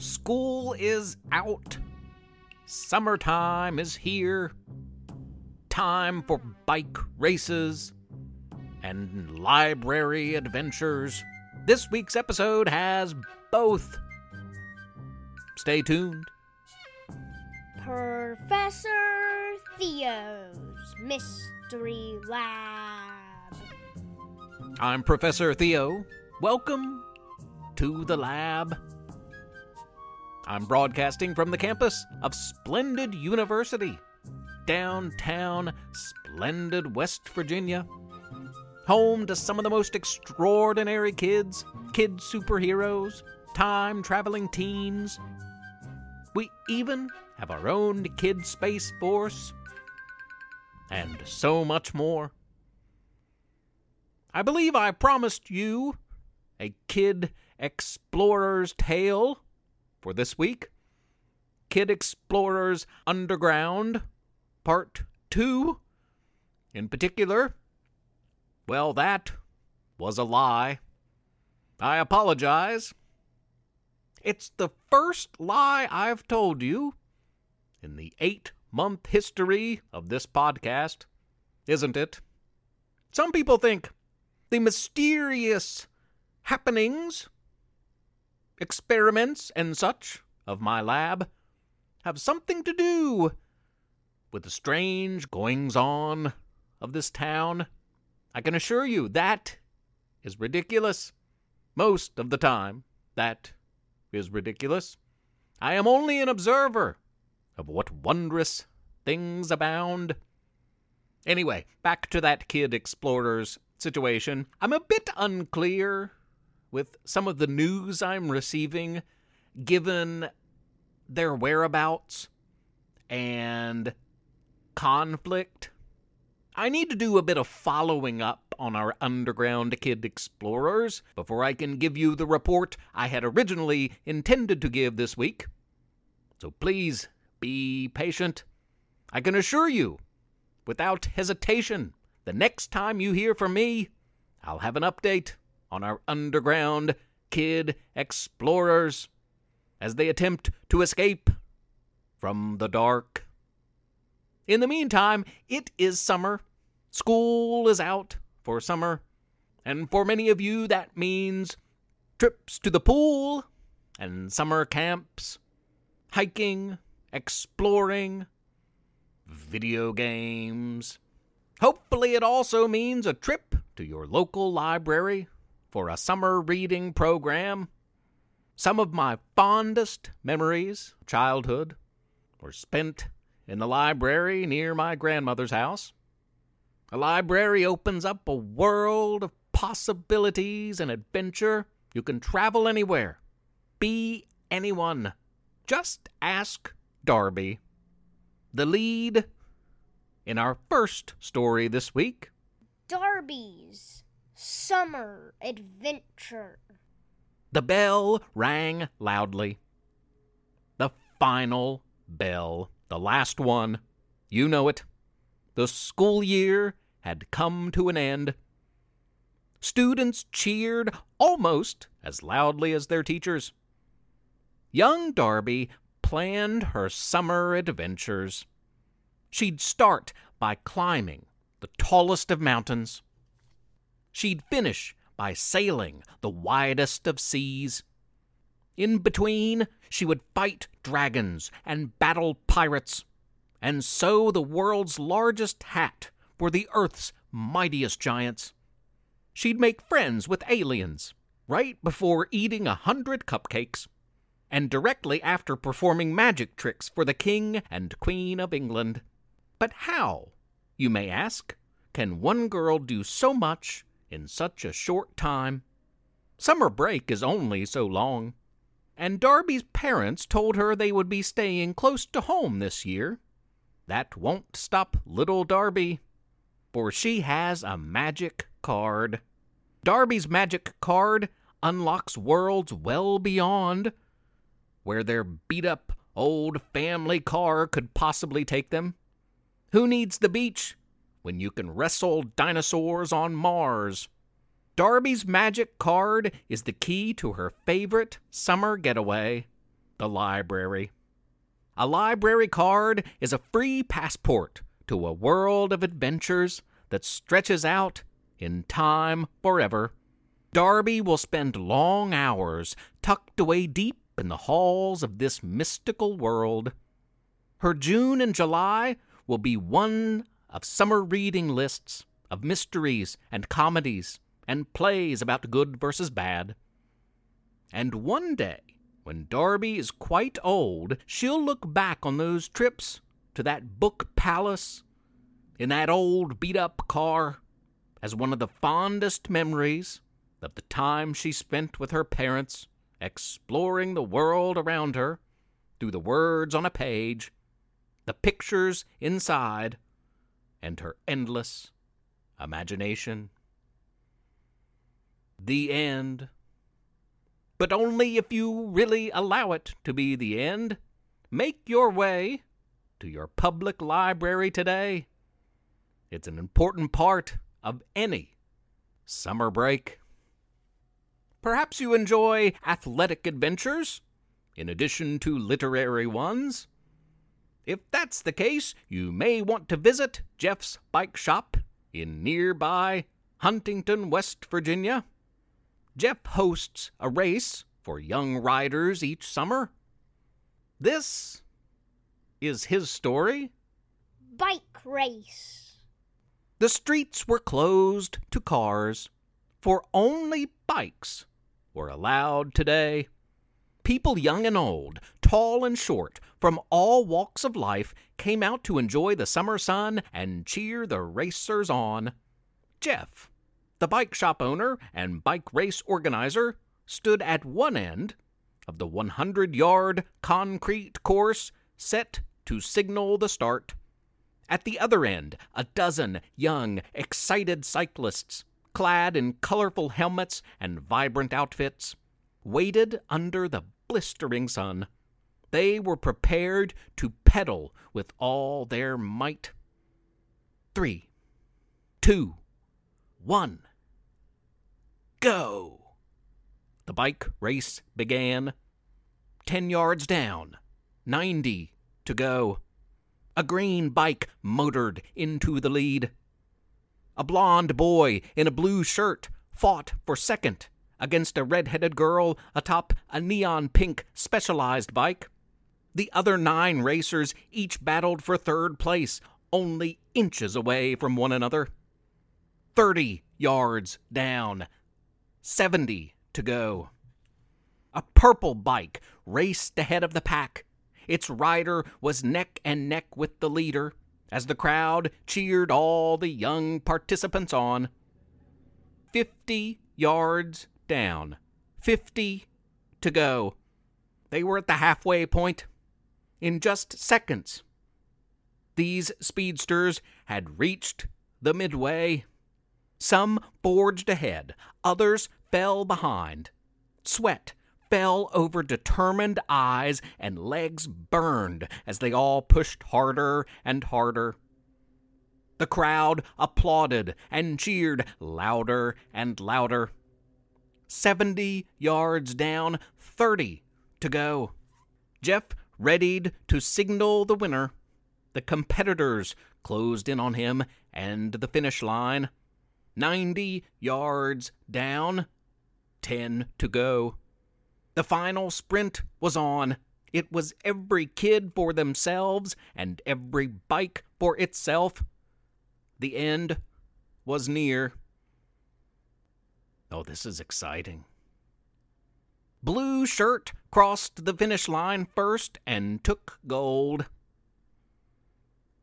School is out. Summertime is here. Time for bike races and library adventures. This week's episode has both. Stay tuned. Professor Theo's Mystery Lab. I'm Professor Theo. Welcome to the lab. I'm broadcasting from the campus of Splendid University, downtown Splendid, West Virginia. Home to some of the most extraordinary kids, kid superheroes, time traveling teens. We even have our own kid space force, and so much more. I believe I promised you a kid explorer's tale for this week Kid Explorers Underground, Part 2. In particular, well, that was a lie. I apologize. It's the first lie I've told you in the eight month history of this podcast, isn't it? Some people think the mysterious happenings experiments and such of my lab have something to do with the strange goings on of this town. I can assure you that is ridiculous. Most of the time, that is ridiculous. I am only an observer of what wondrous things abound. Anyway, back to that kid explorer's situation. I'm a bit unclear with some of the news I'm receiving, given their whereabouts and conflict. I need to do a bit of following up on our underground kid explorers before I can give you the report I had originally intended to give this week. So please be patient. I can assure you, without hesitation, the next time you hear from me, I'll have an update on our underground kid explorers as they attempt to escape from the dark. In the meantime, it is summer. School is out for summer. And for many of you, that means trips to the pool and summer camps, hiking, exploring, video games. Hopefully, it also means a trip to your local library for a summer reading program. Some of my fondest memories of childhood were spent in the library near my grandmother's house. A library opens up a world of possibilities and adventure. You can travel anywhere, be anyone. Just ask Darby. The lead in our first story this week Darby's Summer Adventure. The bell rang loudly. The final bell. The last one. You know it. The school year had come to an end. Students cheered almost as loudly as their teachers. Young Darby planned her summer adventures. She'd start by climbing the tallest of mountains. She'd finish by sailing the widest of seas. In between, she would fight dragons and battle pirates, and sew the world's largest hat for the Earth's mightiest giants. She'd make friends with aliens right before eating a hundred cupcakes, and directly after performing magic tricks for the King and Queen of England. But how, you may ask, can one girl do so much in such a short time? Summer break is only so long. And Darby's parents told her they would be staying close to home this year. That won't stop little Darby, for she has a magic card. Darby's magic card unlocks worlds well beyond where their beat up old family car could possibly take them. Who needs the beach when you can wrestle dinosaurs on Mars? Darby's magic card is the key to her favorite summer getaway the library. A library card is a free passport to a world of adventures that stretches out in time forever. Darby will spend long hours tucked away deep in the halls of this mystical world. Her June and July will be one of summer reading lists of mysteries and comedies and plays about good versus bad. And one day, when Darby is quite old, she'll look back on those trips to that book palace in that old beat up car as one of the fondest memories of the time she spent with her parents exploring the world around her through the words on a page, the pictures inside, and her endless imagination. The end. But only if you really allow it to be the end. Make your way to your public library today. It's an important part of any summer break. Perhaps you enjoy athletic adventures in addition to literary ones. If that's the case, you may want to visit Jeff's Bike Shop in nearby Huntington, West Virginia. Jeff hosts a race for young riders each summer. This is his story. Bike race. The streets were closed to cars, for only bikes were allowed today. People young and old, tall and short, from all walks of life came out to enjoy the summer sun and cheer the racers on. Jeff, the bike shop owner and bike race organizer, stood at one end of the 100 yard concrete course set to signal the start. At the other end, a dozen young, excited cyclists, clad in colorful helmets and vibrant outfits, waited under the blistering sun. They were prepared to pedal with all their might. Three, two, one, go! The bike race began. Ten yards down, ninety to go. A green bike motored into the lead. A blond boy in a blue shirt fought for second against a red-headed girl atop a neon pink specialized bike. The other nine racers each battled for third place, only inches away from one another. Thirty yards down, seventy to go. A purple bike raced ahead of the pack. Its rider was neck and neck with the leader as the crowd cheered all the young participants on. Fifty yards down, fifty to go. They were at the halfway point. In just seconds, these speedsters had reached the midway. Some forged ahead, others fell behind. Sweat fell over determined eyes, and legs burned as they all pushed harder and harder. The crowd applauded and cheered louder and louder. Seventy yards down, thirty to go. Jeff readied to signal the winner. The competitors closed in on him and the finish line. Ninety yards down, ten to go. The final sprint was on. It was every kid for themselves and every bike for itself. The end was near. Oh, this is exciting. Blue Shirt crossed the finish line first and took gold.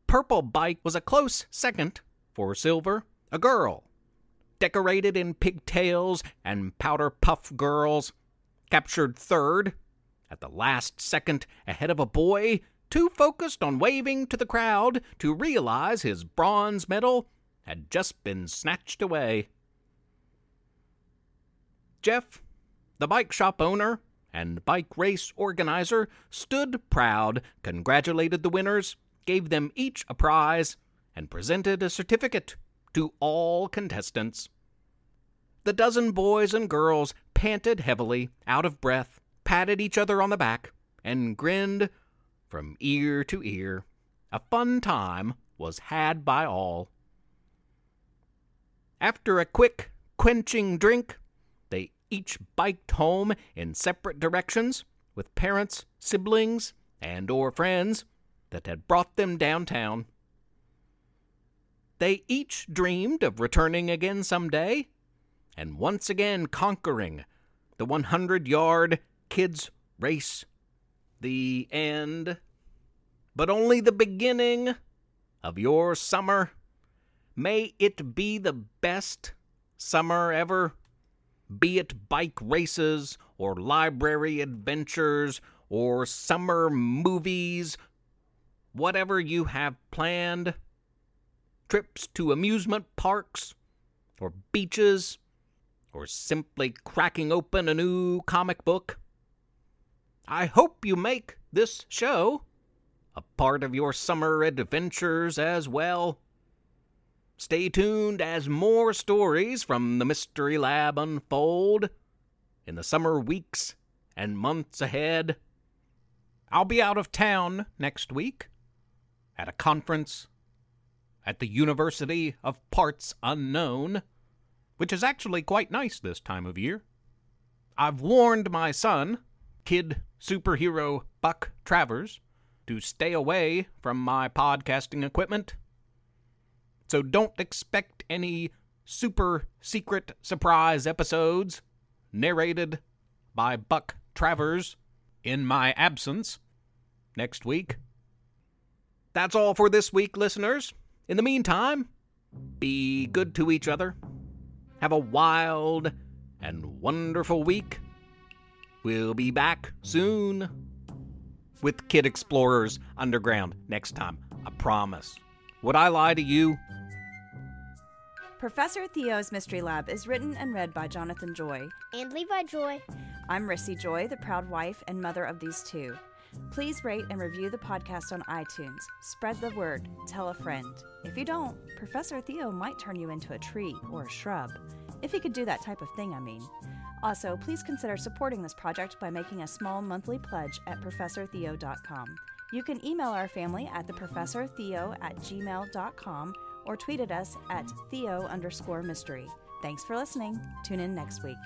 Purple Bike was a close second for silver. A girl, decorated in pigtails and Powerpuff Girls, captured third at the last second ahead of a boy too focused on waving to the crowd to realize his bronze medal had just been snatched away. Jeff, the bike shop owner and bike race organizer, stood proud, congratulated the winners, gave them each a prize, and presented a certificate to all contestants. The dozen boys and girls panted heavily, out of breath, patted each other on the back, and grinned from ear to ear. A fun time was had by all. After a quick, quenching drink, each biked home in separate directions with parents, siblings, and or friends that had brought them downtown. They each dreamed of returning again some day and once again conquering the 100 yard kids race. The end. But only the beginning of your summer. May it be the best summer ever. Be it bike races or library adventures or summer movies, whatever you have planned, trips to amusement parks or beaches, or simply cracking open a new comic book. I hope you make this show a part of your summer adventures as well. Stay tuned as more stories from the Mystery Lab unfold in the summer weeks and months ahead. I'll be out of town next week at a conference at the University of Parts Unknown, which is actually quite nice this time of year. I've warned my son, kid superhero Buck Travers, to stay away from my podcasting equipment. So don't expect any super secret surprise episodes narrated by Buck Travers in my absence next week. That's all for this week, listeners. In the meantime, be good to each other. Have a wild and wonderful week. We'll be back soon with Kid Explorers Underground next time. I promise. Would I lie to you? Professor Theo's Mystery Lab is written and read by Jonathan Joy. And Levi Joy. I'm Rissy Joy, the proud wife and mother of these two. Please rate and review the podcast on iTunes. Spread the word. Tell a friend. If you don't, Professor Theo might turn you into a tree or a shrub. If he could do that type of thing, I mean. Also, please consider supporting this project by making a small monthly pledge at ProfessorTheo.com. You can email our family at theprofessortheo at gmail.com or tweet at us at theo underscore mystery. Thanks for listening. Tune in next week.